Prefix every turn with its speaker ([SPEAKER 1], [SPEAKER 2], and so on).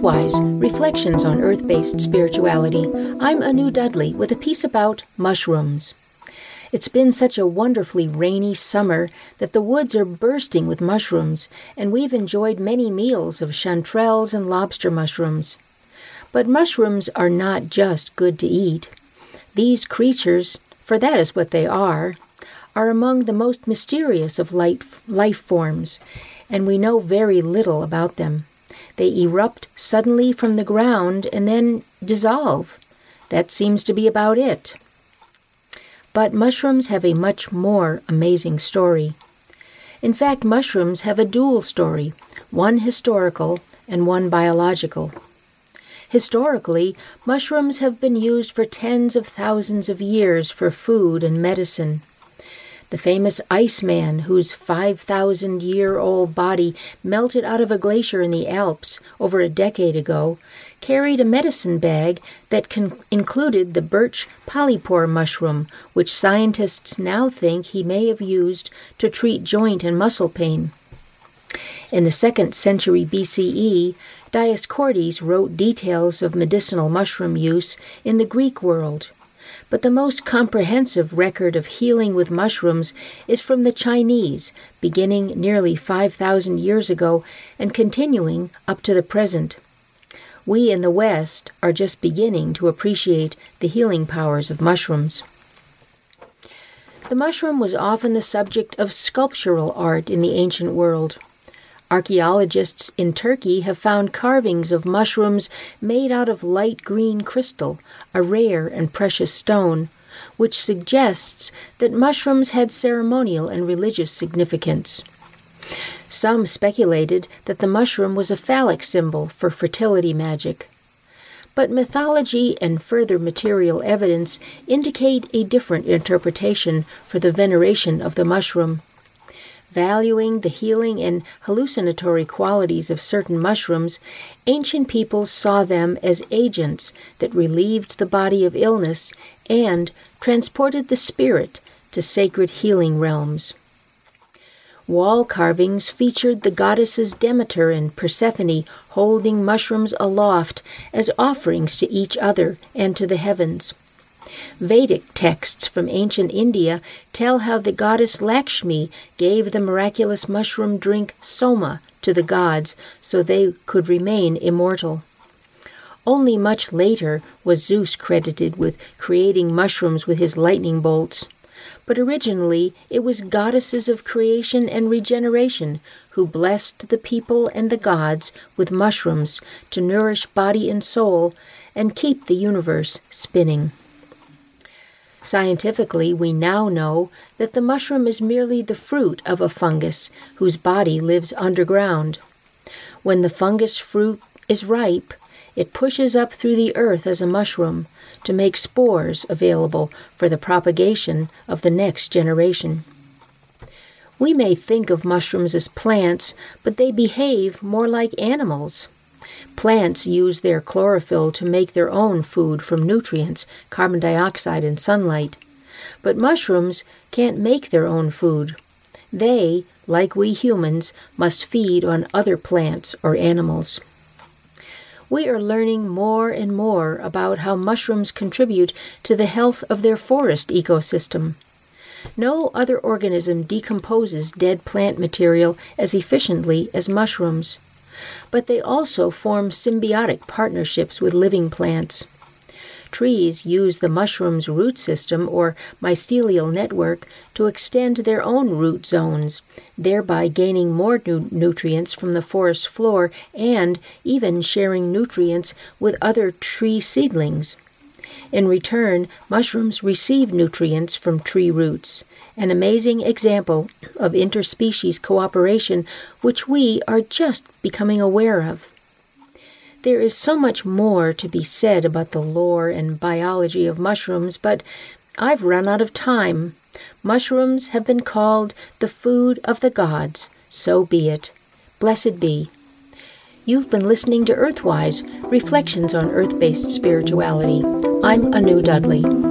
[SPEAKER 1] Earthwise Reflections on Earth Based Spirituality. I'm Anu Dudley with a piece about mushrooms. It's been such a wonderfully rainy summer that the woods are bursting with mushrooms, and we've enjoyed many meals of chanterelles and lobster mushrooms. But mushrooms are not just good to eat. These creatures, for that is what they are, are among the most mysterious of life, life forms, and we know very little about them. They erupt suddenly from the ground and then dissolve. That seems to be about it. But mushrooms have a much more amazing story. In fact, mushrooms have a dual story one historical and one biological. Historically, mushrooms have been used for tens of thousands of years for food and medicine. The famous Iceman, whose 5,000 year old body melted out of a glacier in the Alps over a decade ago, carried a medicine bag that con- included the birch polypore mushroom, which scientists now think he may have used to treat joint and muscle pain. In the second century BCE, Dioscorides wrote details of medicinal mushroom use in the Greek world but the most comprehensive record of healing with mushrooms is from the Chinese, beginning nearly 5,000 years ago and continuing up to the present. We in the West are just beginning to appreciate the healing powers of mushrooms. The mushroom was often the subject of sculptural art in the ancient world. Archaeologists in Turkey have found carvings of mushrooms made out of light green crystal, a rare and precious stone, which suggests that mushrooms had ceremonial and religious significance. Some speculated that the mushroom was a phallic symbol for fertility magic. But mythology and further material evidence indicate a different interpretation for the veneration of the mushroom. Valuing the healing and hallucinatory qualities of certain mushrooms, ancient peoples saw them as agents that relieved the body of illness and transported the spirit to sacred healing realms. Wall carvings featured the goddesses Demeter and Persephone holding mushrooms aloft as offerings to each other and to the heavens. Vedic texts from ancient India tell how the goddess Lakshmi gave the miraculous mushroom drink soma to the gods so they could remain immortal. Only much later was Zeus credited with creating mushrooms with his lightning bolts. But originally it was goddesses of creation and regeneration who blessed the people and the gods with mushrooms to nourish body and soul and keep the universe spinning. Scientifically, we now know that the mushroom is merely the fruit of a fungus whose body lives underground. When the fungus fruit is ripe, it pushes up through the earth as a mushroom to make spores available for the propagation of the next generation. We may think of mushrooms as plants, but they behave more like animals. Plants use their chlorophyll to make their own food from nutrients, carbon dioxide, and sunlight. But mushrooms can't make their own food. They, like we humans, must feed on other plants or animals. We are learning more and more about how mushrooms contribute to the health of their forest ecosystem. No other organism decomposes dead plant material as efficiently as mushrooms but they also form symbiotic partnerships with living plants. Trees use the mushroom's root system or mycelial network to extend their own root zones, thereby gaining more nu- nutrients from the forest floor and even sharing nutrients with other tree seedlings. In return, mushrooms receive nutrients from tree roots an amazing example of interspecies cooperation which we are just becoming aware of. There is so much more to be said about the lore and biology of mushrooms, but I've run out of time. Mushrooms have been called the food of the gods. So be it. Blessed be. You've been listening to Earthwise Reflections on Earth Based Spirituality. I'm Anu Dudley.